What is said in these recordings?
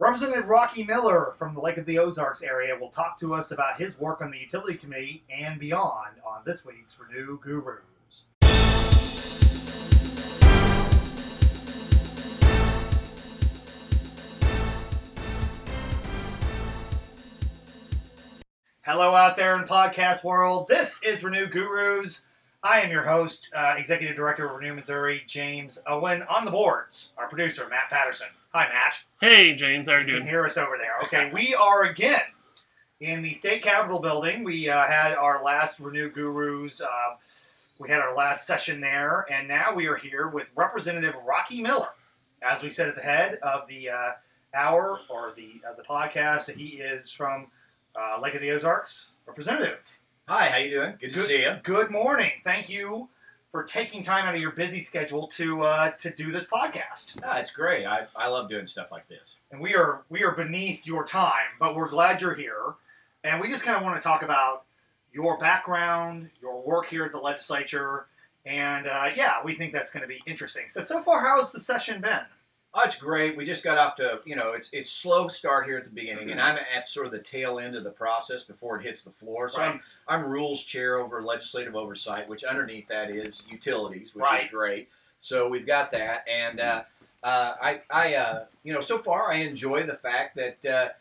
Representative Rocky Miller from the Lake of the Ozarks area will talk to us about his work on the Utility Committee and beyond on this week's Renew Gurus. Hello, out there in podcast world. This is Renew Gurus. I am your host, uh, Executive Director of Renew Missouri, James Owen. On the boards, our producer, Matt Patterson. Hi, Matt. Hey, James, how are you You can doing? hear us over there. Okay, we are again in the state capitol building. We uh, had our last Renew Gurus. Uh, we had our last session there, and now we are here with Representative Rocky Miller. As we said at the head of the uh, hour or the uh, the podcast, that he is from uh, Lake of the Ozarks. Representative, Hi, how you doing? Good to see you. good morning. Thank you for taking time out of your busy schedule to uh, to do this podcast. Ah, it's great. I, I love doing stuff like this. and we are we are beneath your time, but we're glad you're here, and we just kind of want to talk about your background, your work here at the legislature, and uh, yeah, we think that's going to be interesting. So so far, how's the session been? Oh, it's great. We just got off to you know it's it's slow start here at the beginning, and I'm at sort of the tail end of the process before it hits the floor. So Right. I'm I'm rules chair over legislative oversight, which underneath that is utilities, which Right. is great. So we've got that, and uh, uh, I I uh, you know so far I enjoy the fact that.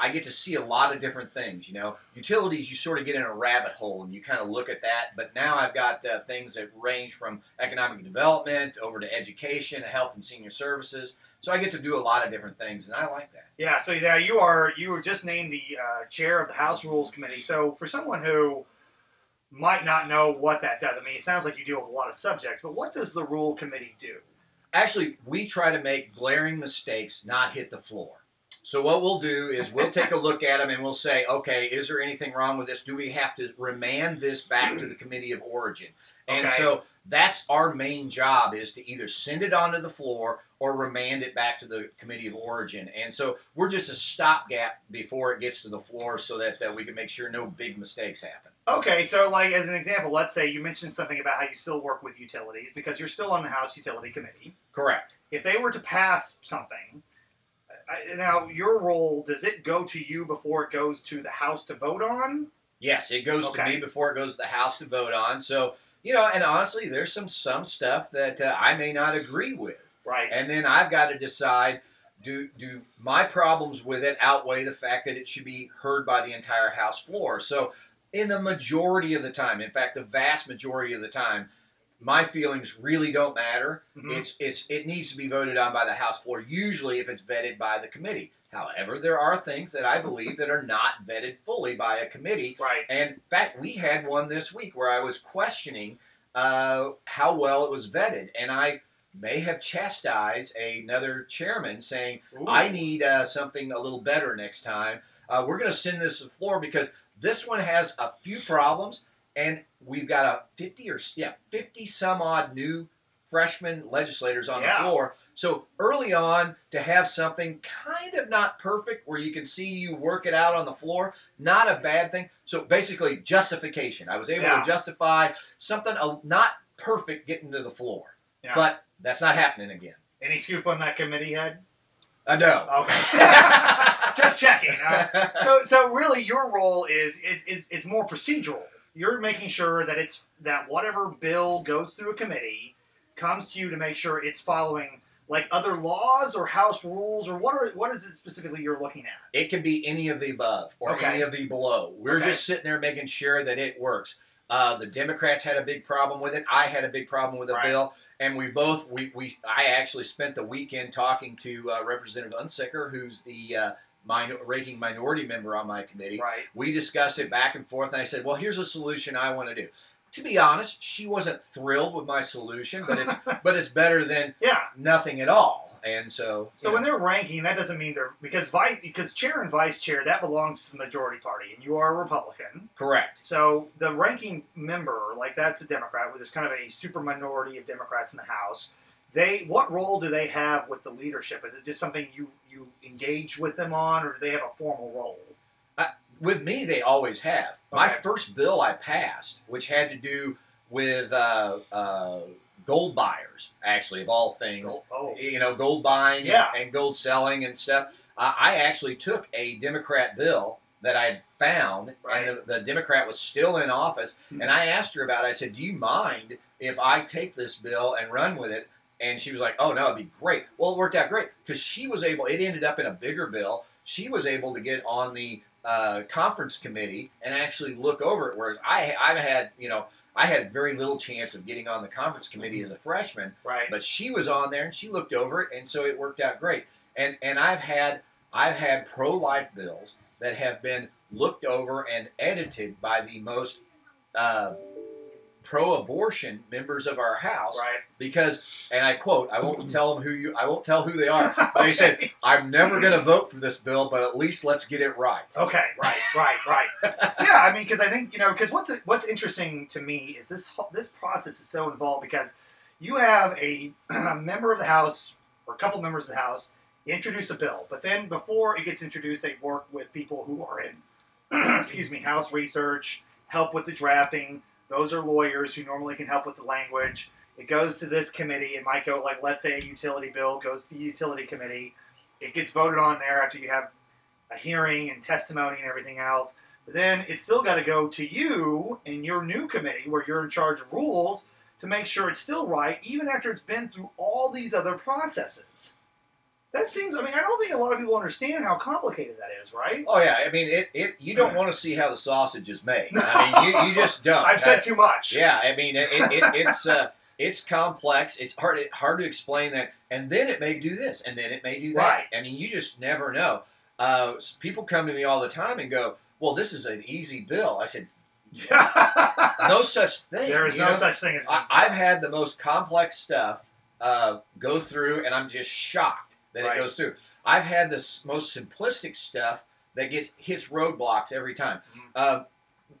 I get to see a lot of different things. You know, utilities, you sort of get in a rabbit hole and you kind of look at that. But now I've got uh, things that range from economic development over to education, health and senior services. So I get to do a lot of different things, and I like that. Yeah, so yeah, you are you were just named the uh, chair of the House Rules Committee. So for someone who might not know what that does, I mean, it sounds like you deal with a lot of subjects, but what does the Rule Committee do? Actually, we try to make glaring mistakes not hit the floor. So what we'll do is we'll take a look at them and we'll say, okay, is there anything wrong with this? Do we have to remand this back to the committee of origin? And Okay. so that's our main job is to either send it onto the floor or remand it back to the committee of origin. And so we're just a stopgap before it gets to the floor so that uh, we can make sure no big mistakes happen. Okay, so like as an example, let's say you mentioned something about how you still work with utilities because you're still on the House Utility Committee. Correct. If they were to pass something, now your role does it go to you before it goes to the House to vote on? Yes, it goes to me before it goes to the House to vote on. So you know, and honestly, there's some some stuff that uh, I may not agree with, Right. and then I've got to decide. Do, do my problems with it outweigh the fact that it should be heard by the entire House floor? So, in the majority of the time, in fact, the vast majority of the time, my feelings really don't matter. Mhm. It's it's it needs to be voted on by the House floor. Usually, if it's vetted by the committee. However, there are things that I believe that are not vetted fully by a committee, Right. and in fact, we had one this week where I was questioning uh, how well it was vetted, and I may have chastised another chairman saying, Ooh. "I need uh, something a little better next time." Uh, we're going to send this to the floor because this one has a few problems, and we've got a fifty or yeah, fifty some odd new freshman legislators on Yeah. the floor. So early on, to have something kind of not perfect where you can see you work it out on the floor, not a bad thing. So basically, justification. I was able Yeah. to justify something not perfect getting to the floor. Yeah. But that's not happening again. Any scoop on that committee head? Uh, no. Okay. Just checking. Uh, so so really your role is is, is it's more procedural. You're making sure that it's that whatever bill goes through a committee comes to you to make sure it's following like other laws or house rules or what are what is it specifically you're looking at? It can be any of the above or Okay. any of the below. We're Okay. just sitting there making sure that it works. Uh, the Democrats had a big problem with it. I had a big problem with the Right. bill, and we both we, we I actually spent the weekend talking to uh, Representative Unsicker, who's the uh, min- ranking minority member on my committee. Right. We discussed it back and forth, and I said, "Well, here's a solution I want to do." To be honest, she wasn't thrilled with my solution, but it's but it's better than Yeah. nothing at all. And so, So you when they're ranking, that doesn't mean they're because vice because chair and vice chair that belongs to the majority party, and you are a Republican. correct. So the ranking member, like that's a Democrat, where there's kind of a super minority of Democrats in the House. They, what role do they have with the leadership? Is it just something you you engage with them on, or do they have a formal role? with me, they always have. My first bill I passed, which had to do with uh, uh, gold buyers, actually, of all things. Oh, oh. You know, gold buying Yeah. and, and gold selling and stuff. I, I actually took a Democrat bill that I had found, Right. and the, the Democrat was still in office, Hmm. and I asked her about it. I said, Do you mind if I take this bill and run with it? And she was like, "Oh no, it'd be great." Well, it worked out great because she was able. It ended up in a bigger bill. She was able to get on the uh, conference committee and actually look over it. Whereas I, I've had, you know, I had very little chance of getting on the conference committee as a freshman. Right. But she was on there and she looked over it, and so it worked out great. And and I've had I've had pro life bills that have been looked over and edited by the most uh, pro abortion members of our house Right. because and I quote I won't tell them who you I won't tell who they are. They said I'm never going to vote for this bill, but at least let's get it right. Okay, right, right, right. yeah, I mean, because I think you know, because what's what's interesting to me is this this process is so involved because you have a, member of the House or a couple members of the House introduce a bill, but then before it gets introduced, they work with people who are in, excuse me, House research, help with the drafting. Those are lawyers who normally can help with the language. It goes to this committee. It might go like, let's say a utility bill goes to the utility committee. It gets voted on there after you have a hearing and testimony and everything else. But then it's still got to go to you and your new committee where you're in charge of rules to make sure it's still right, even after it's been through all these other processes. That seems, I mean, I don't think a lot of people understand how complicated that is, right? Oh yeah, I mean it. it you don't want to see how the sausage is made. I mean you, you just don't. I've said Uh, too much. Yeah, I mean it, it, it, it's uh, it's complex. It's hard it, hard to explain that, and then it may do this, and then it may do that. Right. I mean, you just never know. Uh, people come to me all the time and go, "Well, this is an easy bill." I said, "No such thing. there is you no know? such thing as I, I've had the most complex stuff uh, go through, and I'm just shocked that Right. it goes through. I've had the most simplistic stuff that gets hits roadblocks every time. Mhm. Uh,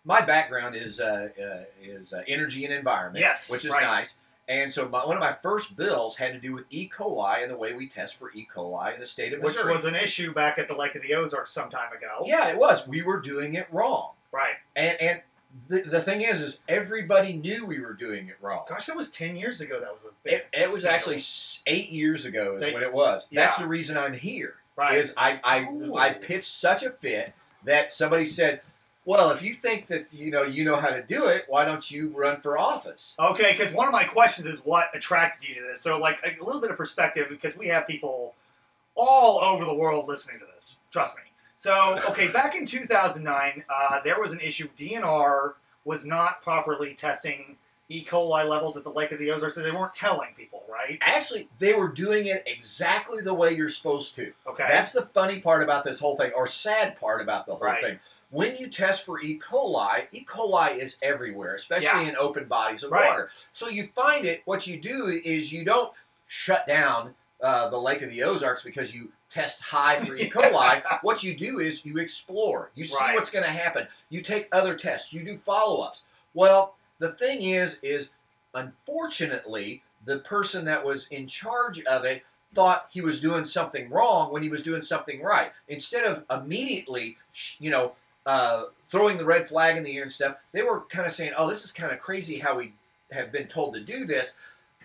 my background is uh, uh, is uh, energy and environment, Yes, which is right. nice. And so my, one of my first bills had to do with E. coli and the way we test for E. coli in the state of which Missouri. was an issue back at the Lake of the Ozarks some time ago. yeah, it was. We were doing it wrong, Right. and and the, the thing is, is everybody knew we were doing it wrong. Gosh, that was 10 years ago. That was a big It, it was actually s- eight years ago is They- when it was. That's the reason I'm here. right. Is I I, Ooh. I pitched such a fit that somebody said, "Well, if you think that you know you know how to do it, why don't you run for office?" Okay, because one of my questions is what attracted you to this. So, like a little bit of perspective, because we have people all over the world listening to this. Trust me. So, okay, back in 2009, uh, there was an issue. DNR was not properly testing E. coli levels at the Lake of the Ozarks, so they weren't telling people, right? Actually, they were doing it exactly the way you're supposed to. Okay. That's the funny part about this whole thing, or sad part about the whole Right. thing. When you test for E. coli, E. coli is everywhere, especially Yeah. in open bodies of Right. water. So you find it. What you do is you don't shut down uh, the Lake of the Ozarks because you test high for E. coli. what you do is you explore. You see Right. what's going to happen. You take other tests. You do follow-ups. Well, the thing is, is unfortunately, the person that was in charge of it thought he was doing something wrong when he was doing something right. Instead of immediately, you know, uh, throwing the red flag in the air and stuff, they were kind of saying, "Oh, this is kind of crazy how we have been told to do this."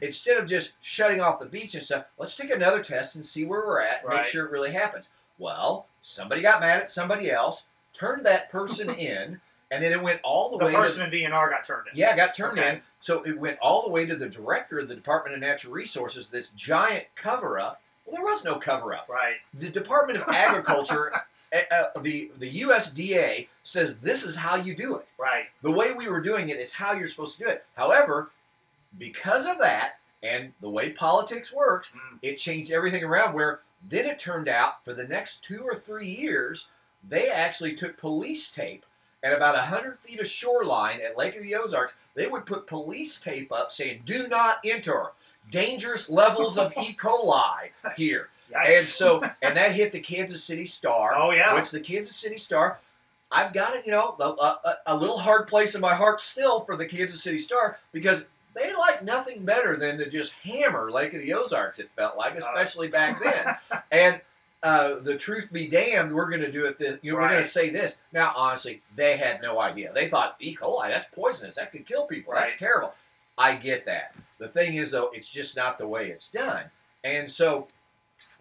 Instead of just shutting off the beach and stuff, let's take another test and see where we're at, and Right. make sure it really happens. Well, somebody got mad at somebody else, turned that person in, and then it went all the, the way The person to in DNR got turned in. yeah, got turned Okay. in. So it went all the way to the director of the Department of Natural Resources, this giant cover up. Well, there was no cover up. Right. The Department of Agriculture, uh, uh, the, the USDA, says this is how you do it. Right. The way we were doing it is how you're supposed to do it. However, because of that and the way politics works, Mm. it changed everything around where then it turned out for the next two or three years, they actually took police tape at about 100 feet of shoreline at Lake of the Ozarks. They would put police tape up saying, do not enter. Dangerous levels of E. coli here. Yikes. And so, and that hit the Kansas City Star. Oh, yeah. Which the Kansas City Star, I've got it, you know, a, a, a little hard place in my heart still for the Kansas City Star because they like nothing better than to just hammer Lake of the Ozarks. It felt like, especially back then. and uh, the truth be damned, we're going to do it. This, you know, we're going to say this. Now, honestly, they had no idea. They thought E. coli, that's poisonous. That could kill people. That's terrible. I get that. The thing is, though, it's just not the way it's done. And so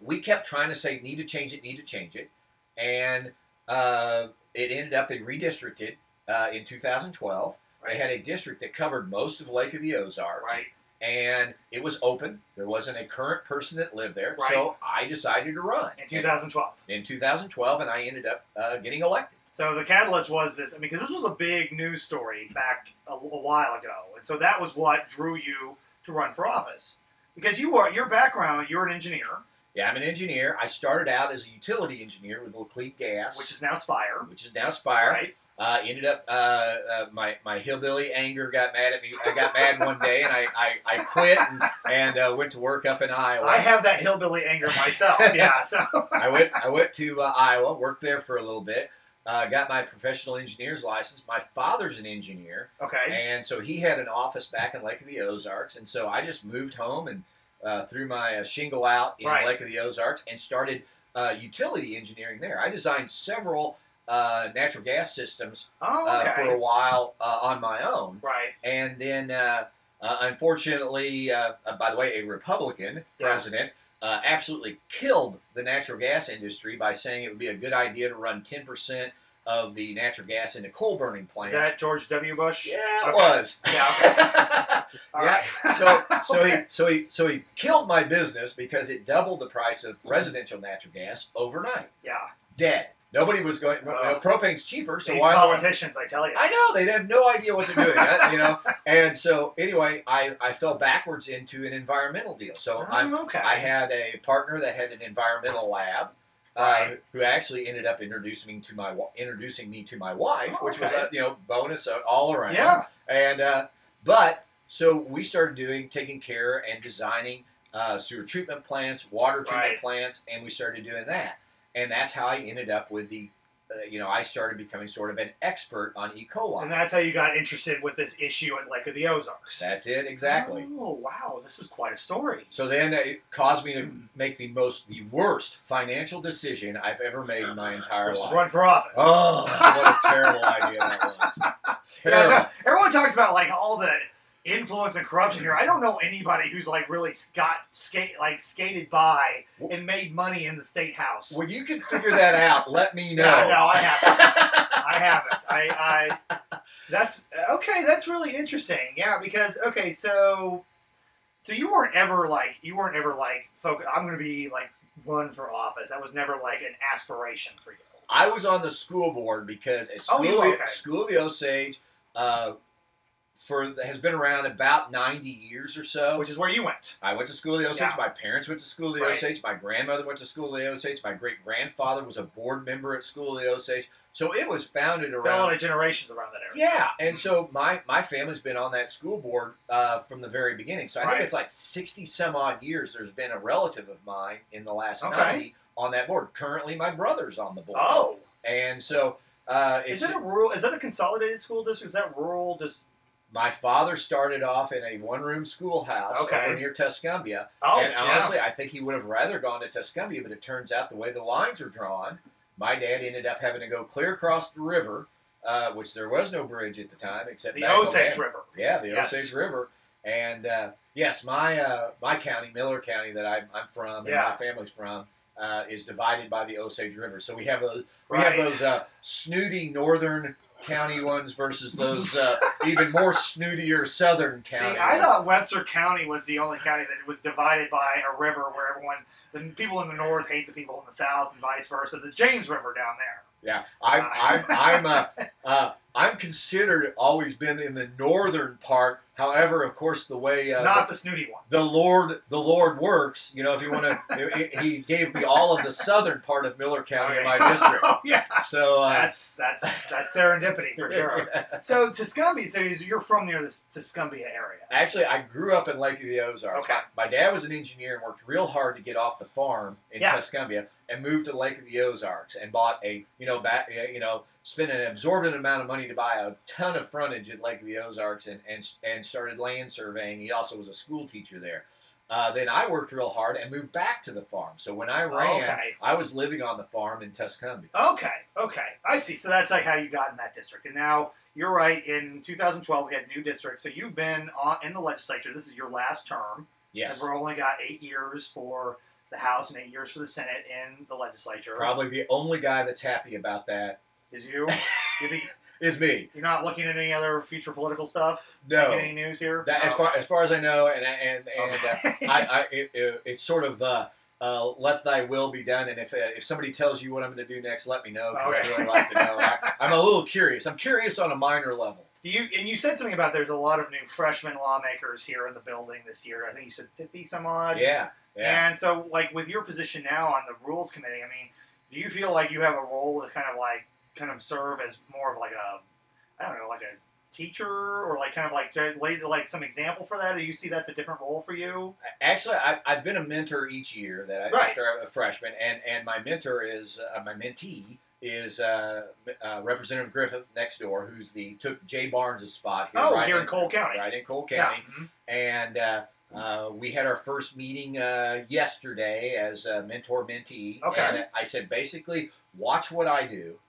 we kept trying to say, need to change it, need to change it. And uh, it ended up, they redistricted uh, in 2012. They had a district that covered most of Lake of the Ozarks. Right. And it was open. There wasn't a current person that lived there. Right. So I decided to run In 2012. in 2012, and I ended up uh, getting elected. So the catalyst was this. I mean, because this was a big news story back a, a while ago, and so that was what drew you to run for office. Because you are your background, you're an engineer, Yeah, I'm an engineer. I started out as a utility engineer with Laclede Gas, which is now Spire, which is now Spire. right? Uh, ended up, uh, uh, my, my hillbilly anger got mad at me. I got mad one day and I, I, I quit and, and uh, went to work up in Iowa. I have that hillbilly anger myself. yeah. So I went I went to uh, Iowa, worked there for a little bit, uh, got my professional engineer's license. My father's an engineer, okay. and so he had an office back in Lake of the Ozarks, and so I just moved home and uh, threw my uh, shingle out in Right. Lake of the Ozarks and started uh, utility engineering there. I designed several uh, natural gas systems Oh, uh, for a while uh, on my own, right. and then uh, uh, unfortunately, by the way, a Republican Yeah. president uh, absolutely killed the natural gas industry by saying it would be a good idea to run 10% of the natural gas into coal burning Is plants. that George W. Bush? yeah, it Okay. was. Yeah. Okay. Yeah. So, so Okay. he, so he, so he killed my business because it doubled the price of residential natural gas overnight. Yeah. Dead. Nobody was going. well, propane's cheaper, so These why? politicians, I tell you. I know they have no idea what they're doing, uh, you know. And so anyway, I, I fell backwards into an environmental deal. So I Oh, okay. I had a partner that had an environmental lab, uh, who actually ended up introducing me to my introducing me to my wife, Oh, which was a you know bonus uh, all around. yeah. And uh, but so we started doing taking care and designing uh, sewer treatment plants, water treatment Right. plants, and we started doing that. And that's how I ended up with the. Uh, you know, I started becoming sort of an expert on E. coli. And that's how you got interested with this issue at Lake of the Ozarks. That's it, exactly. Oh wow, this is quite a story. So then it caused me to make the most, the worst financial decision I've ever made in my entire life. run for office. Oh, what a terrible idea that was. Yeah, Terrible. no, everyone talks about like all the influence and corruption here. I don't know anybody who's like really got skate like skated by and made money in the state house. Well, you can figure that out, let me know. Yeah, no, I haven't. I haven't. I, I that's okay. That's really interesting. Yeah, because okay, so so you weren't ever like you weren't ever like focus. I'm going to be like run for office. That was never like an aspiration for you. I was on the school board because at Oh, school, were, okay. school of the Osage uh, for has been around about ninety years or so. Which is where you went. I went to school of the Osage. Yeah. My parents went to school of the Right. Osage. My grandmother went to school of the Osage. My great grandfather was a board member at school of the Osage. So it was founded Been a lot of generations around that area. Yeah, and so my my family's been on that school board uh, from the very beginning. So I Right. think it's like sixty some odd years. There's been a relative of mine in the last Okay. ninety on that board. Currently, my brother's on the board. Oh, and so uh, it's is it a rural? Is that a consolidated school district? Is that rural? Just my father started off in a one room schoolhouse Okay. over near Tuscumbia. oh, and yeah. honestly, I think he would have rather gone to Tuscumbia, but it turns out the way the lines are drawn, my dad ended up having to go clear across the river, uh, which there was no bridge at the time except the Osage. River. Yeah, the Yes. Osage River. And uh, yes, my uh, my county, Miller County, that I'm, I'm from and Yeah. my family's from, uh, is divided by the Osage River. So we have those we Right. have those uh, snooty northern county ones versus those uh, even more snootier southern counties. See. I thought Webster County was the only county that was divided by a river where everyone, the people in the north hate the people in the south, and vice versa. The James River down there. Yeah, I'm I'm I'm uh, uh, I'm considered always been in the northern part. However, of course, the way uh, Not the snooty ones. the Lord the Lord works. You know, if you want to, he gave me all of the southern part of Miller County in my district. oh yeah, So uh, that's that's that's serendipity for sure. So Tuscumbia, so you're from near the Tuscumbia area. Actually, I grew up in Lake of the Ozarks. Okay. My, my dad was an engineer and worked real hard to get off the farm in Yeah. Tuscumbia and moved to Lake of the Ozarks and bought a you know back you know spent an absorbent amount of money to buy a ton of frontage at Lake of the Ozarks and and and started land surveying. He also was a school teacher there. Uh, then I worked real hard and moved back to the farm. So when I ran, Okay. I was living on the farm in Tuscumbia. Okay, okay, I see. So that's like how you got in that district, and now you're right. In 2012, we had new districts. So you've been on, in the legislature. This is your last term. Yes. And we're only got eight years for the House and eight years for the Senate in the legislature. Probably the only guy that's happy about that Is you? you is me. you're not looking at any other future political stuff? No. Any news here? That, as Oh, far as far as I know, and and and uh. I, I it, it, it's sort of uh, uh, let thy will be done. And if uh, if somebody tells you what I'm going to do next, let me know because Okay. I really like to know. I, I'm a little curious. I'm curious on a minor level. You and you said something about there's a lot of new freshman lawmakers here in the building this year. I think you said 50 some odd. Yeah, yeah. And so, like with your position now on the rules committee, I mean, do you feel like you have a role to kind of like kind of serve as more of like a, I don't know, like a teacher or like kind of like lay like some example for that? Do you see that's a different role for you? Actually, I, I've been a mentor each year that I, Right. after I'm a freshman, and, and my mentor is uh, my mentee is uh, uh, Representative Griffith next door, who's the took Jay Barnes' spot here, Oh, right here in Cole County. right in Cole Yeah. County, Mhm. and uh, uh, we had our first meeting uh, yesterday as a mentor mentee, Okay. and I said basically watch what I do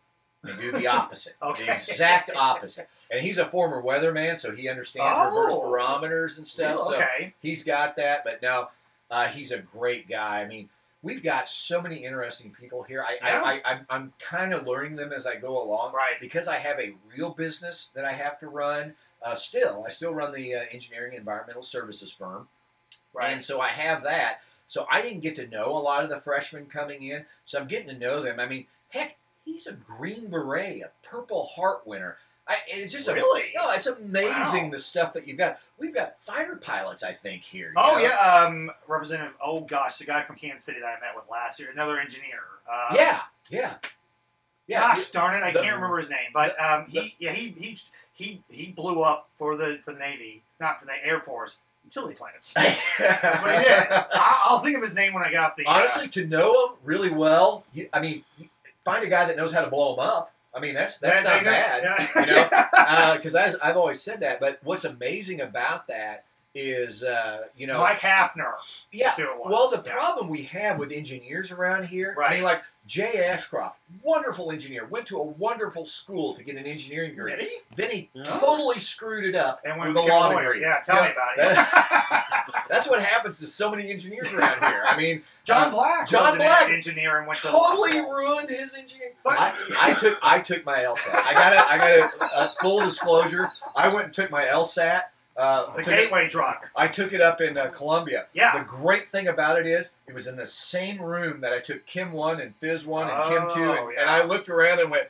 and do the opposite, Okay. the exact opposite. And he's a former weatherman, so he understands reverse Oh. barometers and stuff. So okay. he's got that. But no, uh, he's a great guy. I mean, we've got so many interesting people here. I, Yeah. I, I, I'm, I'm kind of learning them as I go along Right. because I have a real business that I have to run. Uh, still, I still run the uh, engineering environmental services firm, Right. and so I have that. So I didn't get to know a lot of the freshmen coming in. So I'm getting to know them. I mean, heck, he's a Green Beret, a Purple Heart winner. I, it's just a Really? no, it's amazing Wow. the stuff that you've got. We've got fighter pilots, I think, here. Oh know? yeah, um, Representative. Oh gosh, the guy from Kansas City that I met with last year, another engineer. Uh, yeah, yeah, yeah. Gosh darn it, I the- can't remember his name, but um, the- he yeah he he he he blew up for the for the Navy, not for the Air Force, utility planets. That's what he did. I, I'll think of his name when I get off the. uh, Honestly, to know him really well, you, I mean, find a guy that knows how to blow him up. I mean, that's that's that- not bad. Yeah. you know? Uh, because I've always said that. But what's amazing about that is, uh, you know, Mike Haffner. yeah. is who it was. Well, the Yeah. problem we have with engineers around here, I mean, like Jay Ashcroft, wonderful engineer, went to a wonderful school to get an engineering degree. Really? Then he Yeah. totally screwed it up And when with a law lawyer. degree. Yeah, tell me about it. That's what happens to so many engineers around here. I mean, John uh, Black. John was an Black engineer and went to totally school. ruined his engineering. But- I, I took I took my LSAT. I got a, I got a, a full disclosure. I went and took my LSAT. Uh, The took it- gateway drug. I took it up in uh, Columbia. Yeah. The great thing about it is, it was in the same room that I took Chem 1 and Phys 1 and Chem 2. Oh, And, yeah. and I looked around and went,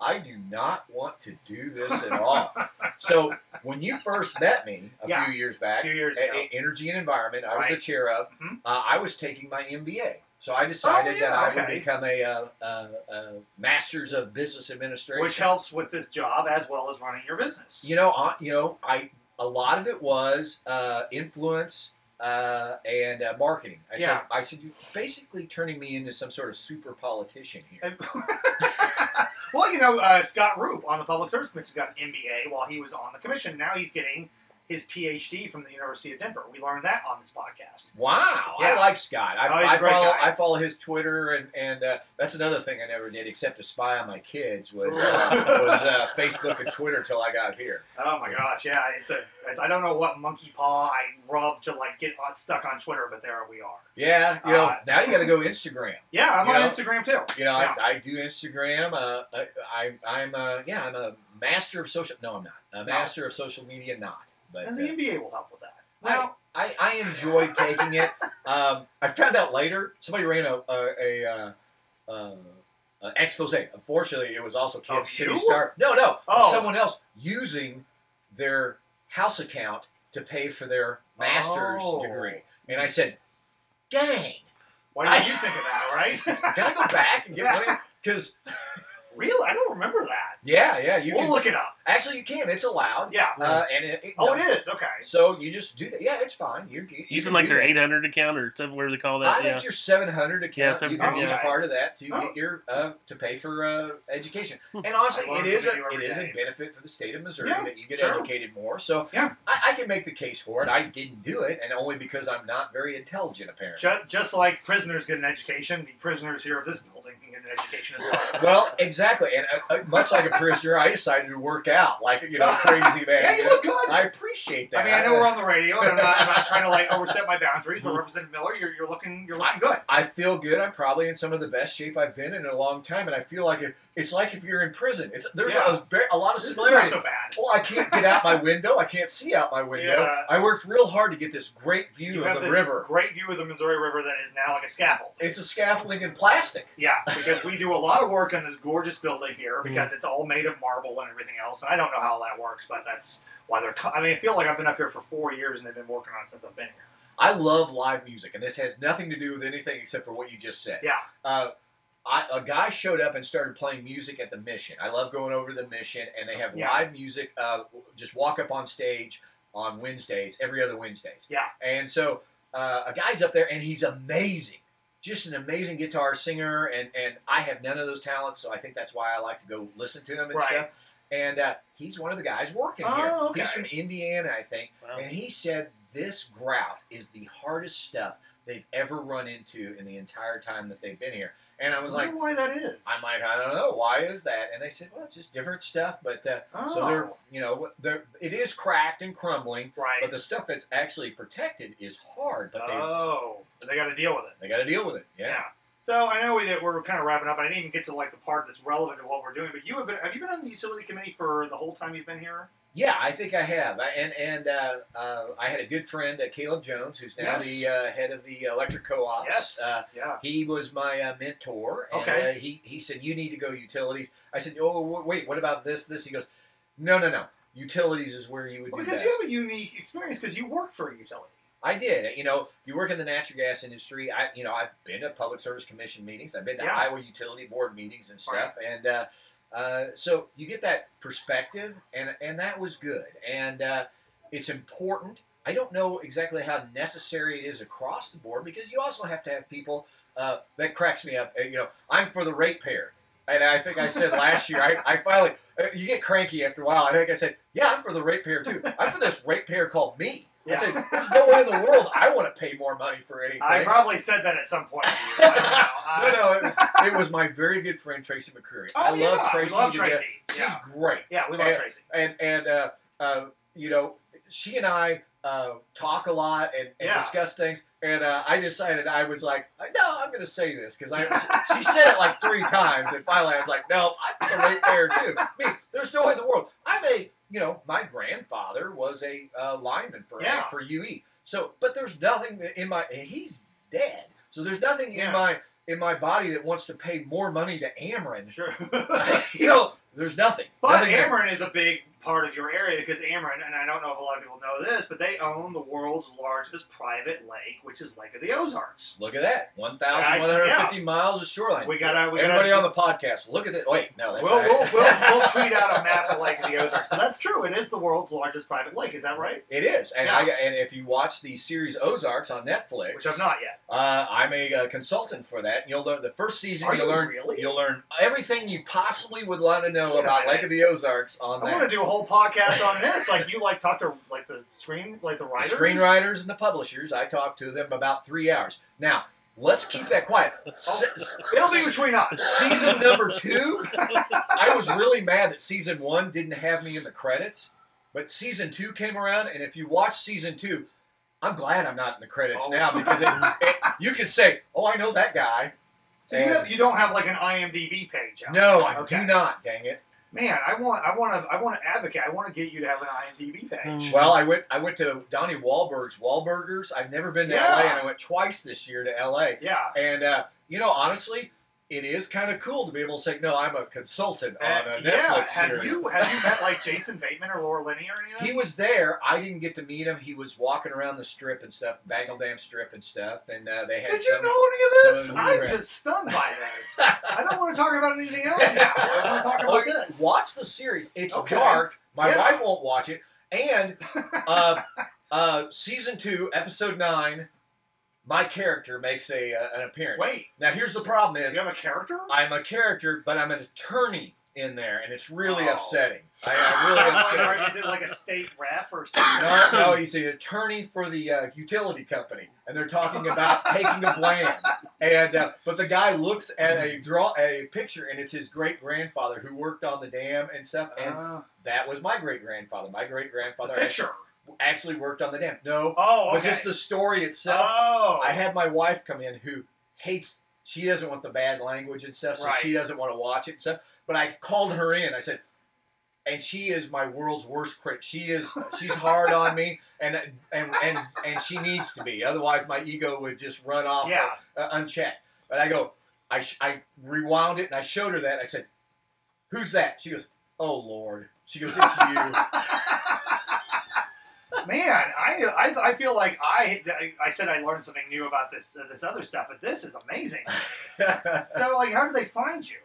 I do not want to do this at all. so when you first met me a Yeah. few years A back, few years a-. Energy and Environment, I was the chair of, Mhm. uh, I was taking my MBA. So I decided Oh, that yeah, I would become a, uh, uh, uh, Master's of Business Administration. Which helps with this job as well as running your business. You know, uh, you know, I a lot of it was uh, influence uh, and uh, marketing. I Yeah. said, I said, you're basically turning me into some sort of super politician here. well, you know, uh, Scott Rupp on the Public Service Commission got an MBA while he was on the commission. Now he's getting his PhD from the University of Denver. We learned that on this podcast. Wow, Yeah. I like Scott. I, Oh, he's a I great follow, guy. I follow his Twitter, and and uh, that's another thing I never did except to spy on my kids was uh, was uh, Facebook and Twitter till I got here. Oh my gosh, yeah, it's a. It's, I don't know what monkey paw I rubbed to like get stuck on Twitter, but there we are. Yeah, you know, Uh, now you got to go Instagram. Yeah, I'm You on know? Instagram too. You know, Yeah. I, I do Instagram. Uh, I, I, I'm uh, yeah, I'm a master of social. No, I'm not a master of social media. Not, but And uh, the MBA will help with that. Well, I, I enjoyed taking it. Um, I found out later somebody ran a a, a, uh, uh, an expose. Unfortunately, it was also Kansas Of City? Star. No, no, Oh. someone else using their house account to pay for their master's Oh. degree, and I said, "Dang, Why did you think of that, right? can I go back and get Yeah. money?" Because Really? I don't remember that. Yeah, yeah. You we'll can, look it up. actually you can. It's allowed. Yeah. Uh, and it, it- Oh, no. it is. Okay. So you just do that. Yeah, it's fine. You're you Using like do their that. 800 account or something, whatever they call I that. think Yeah. it's your 700 account. Yeah, you 700, can use yeah. part of that to Oh. get your uh, to pay for uh, education. Hmm. And honestly, I learn it is a something it every is a benefit for the state of Missouri Yeah, that you get sure. educated more. So Yeah. I, I can make the case for it. I didn't do it, and only because I'm not very intelligent, apparently. Just, just like prisoners get an education, the prisoners here of this building education as well. Well, exactly, and uh, uh, much like a prisoner, I decided to work out like you know, crazy man. Yeah, you look good. I appreciate that. I mean, I know we're on the radio, and I'm not, I'm not trying to like overstep my boundaries, but Representative Miller, you're, you're looking you're looking good. I feel good. I'm probably in some of the best shape I've been in a long time, and I feel like it, it's like if you're in prison. It's there's Yeah. a, a lot of This is not similarities. so bad. Well, I can't get out my window. I can't see out my window. Yeah. I worked real hard to get this great view You of the river. great view of the Missouri River that is now like a scaffold. It's a scaffolding in plastic. Yeah, because we do a lot of work on this gorgeous building here Mm-hmm. because it's all made of marble and everything else. And I don't know how that works, but that's why they're. I mean, I feel like I've been up here for four years and they've been working on it since I've been here. I love live music, and this has nothing to do with anything except for what you just said. Yeah. Uh, I, a guy showed up and started playing music at the mission. I love going over to the mission, and they have Yeah. live music. Uh, just walk up on stage on Wednesdays, every other Wednesdays. Yeah. And so uh, a guy's up there, and he's amazing. Just an amazing guitar singer, and, and I have none of those talents, so I think that's why I like to go listen to him and Right. stuff. And uh, he's one of the guys working here. Oh, okay. He's from Indiana, I think. Wow. And he said this grout is the hardest stuff they've ever run into in the entire time that they've been here. And I was I like, why that is. I'm like, I don't know, why is that? And they said, well, it's just different stuff. But uh, oh, so they're, you know, they're, it is cracked and crumbling, right. but the stuff that's actually protected is hard. But they, oh, but they got to deal with it. they got to deal with it. Yeah. So I know we did, we're kind of wrapping up. I didn't even get to like the part that's relevant to what we're doing. But you have been have you been on the utility committee for the whole time you've been here? Yeah, I think I have. I- And and uh, uh, I had a good friend, uh, Caleb Jones, who's now Yes. the uh, head of the electric co-ops. Yes. Uh, yeah. He was my uh, mentor, and Okay. uh, he he said you need to go utilities. I said, oh w- wait, what about this? This? He goes, no, no, no. Utilities is where you would Well, because best. you have a unique experience because you work for a utility. I did. You know, you work in the natural gas industry. I, you know, I've been to public service commission meetings. I've been to Yeah. Iowa Utility Board meetings and stuff, and uh, so you get that perspective, and and that was good. And uh, it's important. I don't know exactly how necessary it is across the board because you also have to have people uh, that cracks me up. Uh, You know, I'm for the ratepayer. And I think I said last year, I, I finally, uh, you get cranky after a while. I think I said, yeah, I'm for the ratepayer too. I'm for this ratepayer called me. I said, there's no way in the world I want to pay more money for anything. I probably said that at some point. I no, I- no, it was, it was my very good friend Tracy McCreery. Oh, I yeah, love we Tracy. love Tracy. She's Yeah. great. Yeah, we love And- Tracy. And and uh, uh, you know, she and I uh, talk a lot and, and Yeah. discuss things. And uh, I decided I was like, no, I'm going to say this because I. she said it like three times, and finally I was like, no, I'm a ratepayer too. Me, there's no way in the world. I'm a, you know, my grandfather was a uh, lineman for Yeah. for UE. So, but there's nothing in my he's dead. So there's nothing Yeah. in my in my body that wants to pay more money to Ameren. Sure. you know, there's nothing. But nothing there. Ameren is a big part of your area because Ameren, and I don't know if a lot of people know this, but they own the world's largest private lake, which is Lake of the Ozarks. Look at that, 1,150 miles of shoreline. We gotta, we Everybody gotta, on the podcast, look at that. Wait, no, that's we'll, we'll, we'll, we'll tweet out a map of Lake of the Ozarks. But that's true. It is the world's largest private lake. Is that right? It is, and Yeah. I and if you watch the series Ozarks on Netflix, Which I've not yet. uh, I'm a uh, consultant for that. You'll learn the first season. Are you'll you learn really? you'll learn everything you possibly would want to know Yeah, about Lake of the Ozarks on I that. want to do a whole podcast on this. Like you, like talk to like the screen, like the The writers. screenwriters and the publishers. I talked to them about three hours. Now let's keep that quiet. Se- It'll be between us. season number two, I was really mad that season one didn't have me in the credits, but season two came around, and if you watch season two, I'm glad I'm not in the credits Oh. now because it, it, you can say, "Oh, I know that guy." So you, have, you don't have like an IMDb page. out. No, I Okay. do not. Dang it. Man, I want, I want to, I want to advocate. I want to get you to have an IMDb page. Mm. Well, I went. I went to Donnie Wahlberg's Wahlburgers. I've never been to Yeah. LA, and I went twice this year to LA. Yeah. And uh, you know, honestly, it is kind of cool to be able to say, no, I'm a consultant on Uh, a Netflix yeah, have series. you have you met like Jason Bateman or Laura Linney or anything? He was there. I didn't get to meet him. He was walking around the strip and stuff, Dam Strip and stuff, and uh, they had Did some. you know any of this? I'm just stunned by this. I don't want to talk about anything else now. I want to talk about Okay, this. Watch the series. It's Okay. dark. My Yeah. wife won't watch it. And uh, uh, season two, episode nine, my character makes a uh, an appearance. Wait, Now here's the problem: is you have a character? I'm a character, but I'm an attorney in there, and it's really Oh. upsetting. I, I really upsetting. Is it like a state rep or something? No, no, he's an attorney for the uh, utility company, and they're talking about taking of land. And uh, but the guy looks at a draw a picture, and it's his great grandfather who worked on the dam and stuff. And Uh, that was my great grandfather. My great the grandfather picture. Actually worked on the dam. No, Oh, okay. but just the story itself. Oh, I had my wife come in who hates. She doesn't want the bad language and stuff, so Right. she doesn't want to watch it and stuff. But I called her in. I said, and she is my world's worst critic. She is. She's hard on me, and and and and she needs to be. Otherwise, my ego would just run off yeah. uh, unchecked. But I go. I sh- I rewound it and I showed her that. I said, "Who's that?" She goes, "Oh Lord." She goes, "It's you." Man, I, I I feel like I I said I learned something new about this uh, this other stuff, but this is amazing. So, like, how did they find you?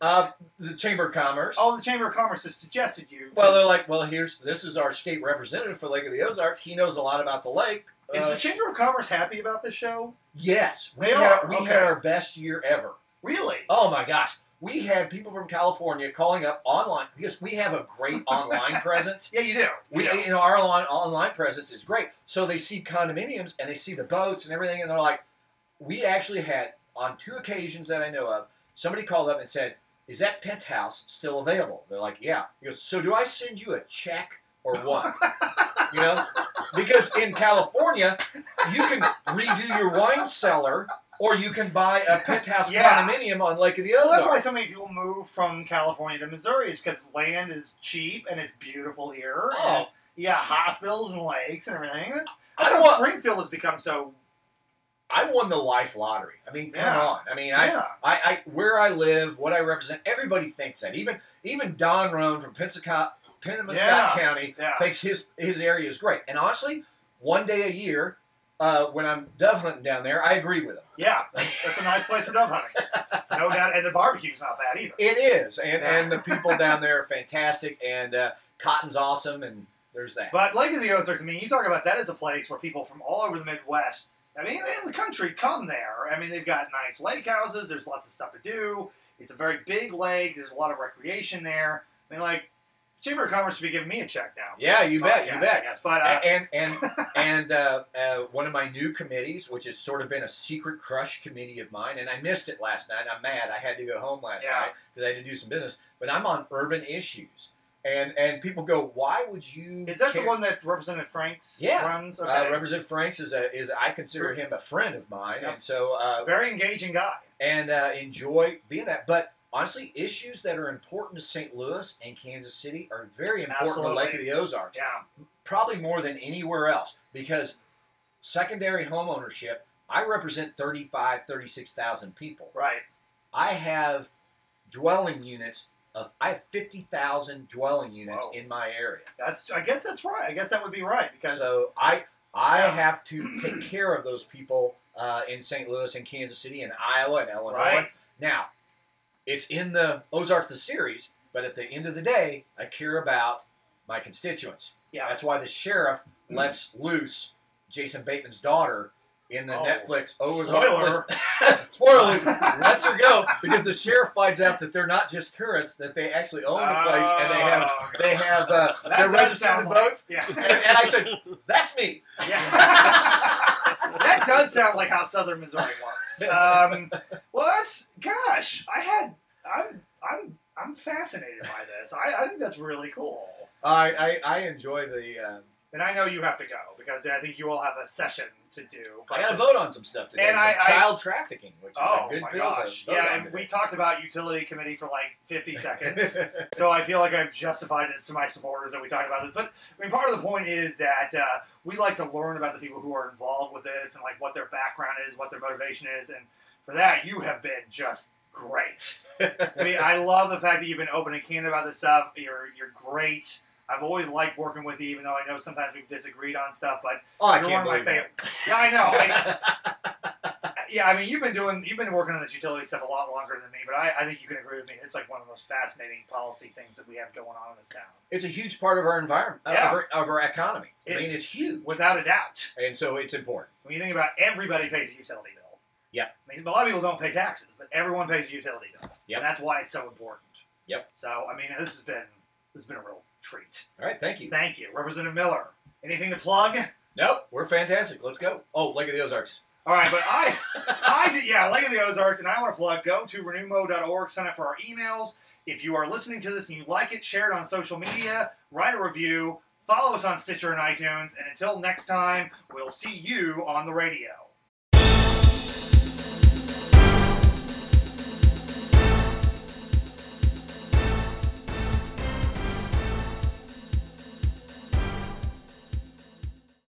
uh, the Chamber of Commerce. Oh, the Chamber of Commerce has suggested you. Well, they're like, well, here's this is our state representative for Lake of the Ozarks. He knows a lot about the lake. is Uh, the Chamber of Commerce happy about this show? yes, we They had, are, we okay. had our best year ever. Really? Oh my gosh, we had people from California calling up online because we have a great online presence. Yeah, you do. We, You you know, our online, online presence is great. So they see condominiums and they see the boats and everything, and they're like, we actually had on two occasions that I know of, somebody called up and said, "Is that penthouse still available?" They're like, "Yeah." He goes, "So do I send you a check or what?" you know, because in California, you can redo your wine cellar. Or you can buy a penthouse Yeah. condominium on Lake of the Well, that's why so many people move from California to Missouri is because land is cheap and it's beautiful here. Oh. And you got hospitals and lakes and everything. That's, I that's don't how want- Springfield has become so. I won the life lottery. I mean, come Yeah. on. I mean, I, yeah. I, I, where I live, what I represent, everybody thinks that. Even, even Don Rone from Pensacola, Pemiscot Yeah. County Yeah. thinks his his area is great. And honestly, one day a year, uh, when I'm dove hunting down there, I agree with him. Yeah. That's, that's a nice place for dove hunting. No doubt. And the barbecue's not bad either. It is, and Yeah. and the people down there are fantastic, and uh, cotton's awesome, and there's that. But Lake of the Ozarks, I mean, you talk about that as a place where people from all over the Midwest, I mean, in the country, come there. I mean, they've got nice lake houses. There's lots of stuff to do. It's a very big lake. There's a lot of recreation there. I mean, like, Chamber of Commerce should be giving me a check now. Yeah, you bet, you bet. Yes, but uh, and and and uh, uh, one of my new committees, which has sort of been a secret crush committee of mine, and I missed it last night. I'm mad. I had to go home last Yeah. night because I had to do some business. But I'm on urban issues, and and people go, "Why would you?" is that care? the one that Representative Franks Yeah. runs? Okay. Uh, Representative Franks is a is I consider him a friend of mine, Yeah. and so uh, very engaging guy. and uh, enjoy being that. But honestly, issues that are important to St. Louis and Kansas City are very important to Lake of the Ozarks Yeah. probably more than anywhere else because secondary home ownership i represent 35 36000 people Right. i have dwelling units of i have 50000 dwelling units Whoa. in my area That's. I guess that's right. I guess that would be right because. so i i Yeah. have to take care of those people uh, in st louis and kansas city and iowa and illinois Right. now it's in the ozarks the series but at the end of the day i care about my constituents yeah. That's why the sheriff lets loose Jason Bateman's daughter in the Oh. Netflix. Oh, Spoiler. spoiler! lets her go because the sheriff finds out that they're not just tourists; that they actually own the place and they have Oh, they have uh, That they're registered sound like- boats. Yeah. And, and I said, "That's me." Yeah. that does sound like how Southern Missouri works. Um, well, that's gosh, I had I'm I'm I'm fascinated by this. I, I think that's really cool. I I, I enjoy the. Uh, And I know you have to go because I think you all have a session to do. I got to vote on some stuff today. And I- I- child trafficking, which is Oh a good my bill gosh! Yeah, and today. we talked about utility committee for like 50 seconds. So I feel like I've justified this to my supporters that we talked about this. But I mean, part of the point is that uh, we like to learn about the people who are involved with this and like what their background is, what their motivation is, and for that you have been just great. I mean, I love the fact that you've been open and candid about this stuff. You're you're great. I've always liked working with you, even though I know sometimes we've disagreed on stuff. But oh, I you're can't one of my favorite. Yeah, I know. I, yeah, I mean, you've been doing, you've been working on this utility stuff a lot longer than me, but I, I think you can agree with me. It's like one of the most fascinating policy things that we have going on in this town, It's a huge part of our environment, Yeah. of, our, of our economy. I mean, it's huge, without a doubt. and so it's important. When you think about everybody pays a utility bill. Yeah. I mean, a lot of people don't pay taxes, but everyone pays a utility bill. Yeah. And that's why it's so important. Yep. So, I mean, this has been this has been a real treat. All right, thank you. Thank you, Representative Miller. Anything to plug? Nope, we're fantastic. Let's go. Oh, Lake of the Ozarks. All right, but I, I do, yeah, Lake of the Ozarks, and I want to plug. Go to renewmo.org, sign up for our emails. If you are listening to this and you like it, share it on social media, write a review, follow us on Stitcher and iTunes, and until next time, we'll see you on the radio.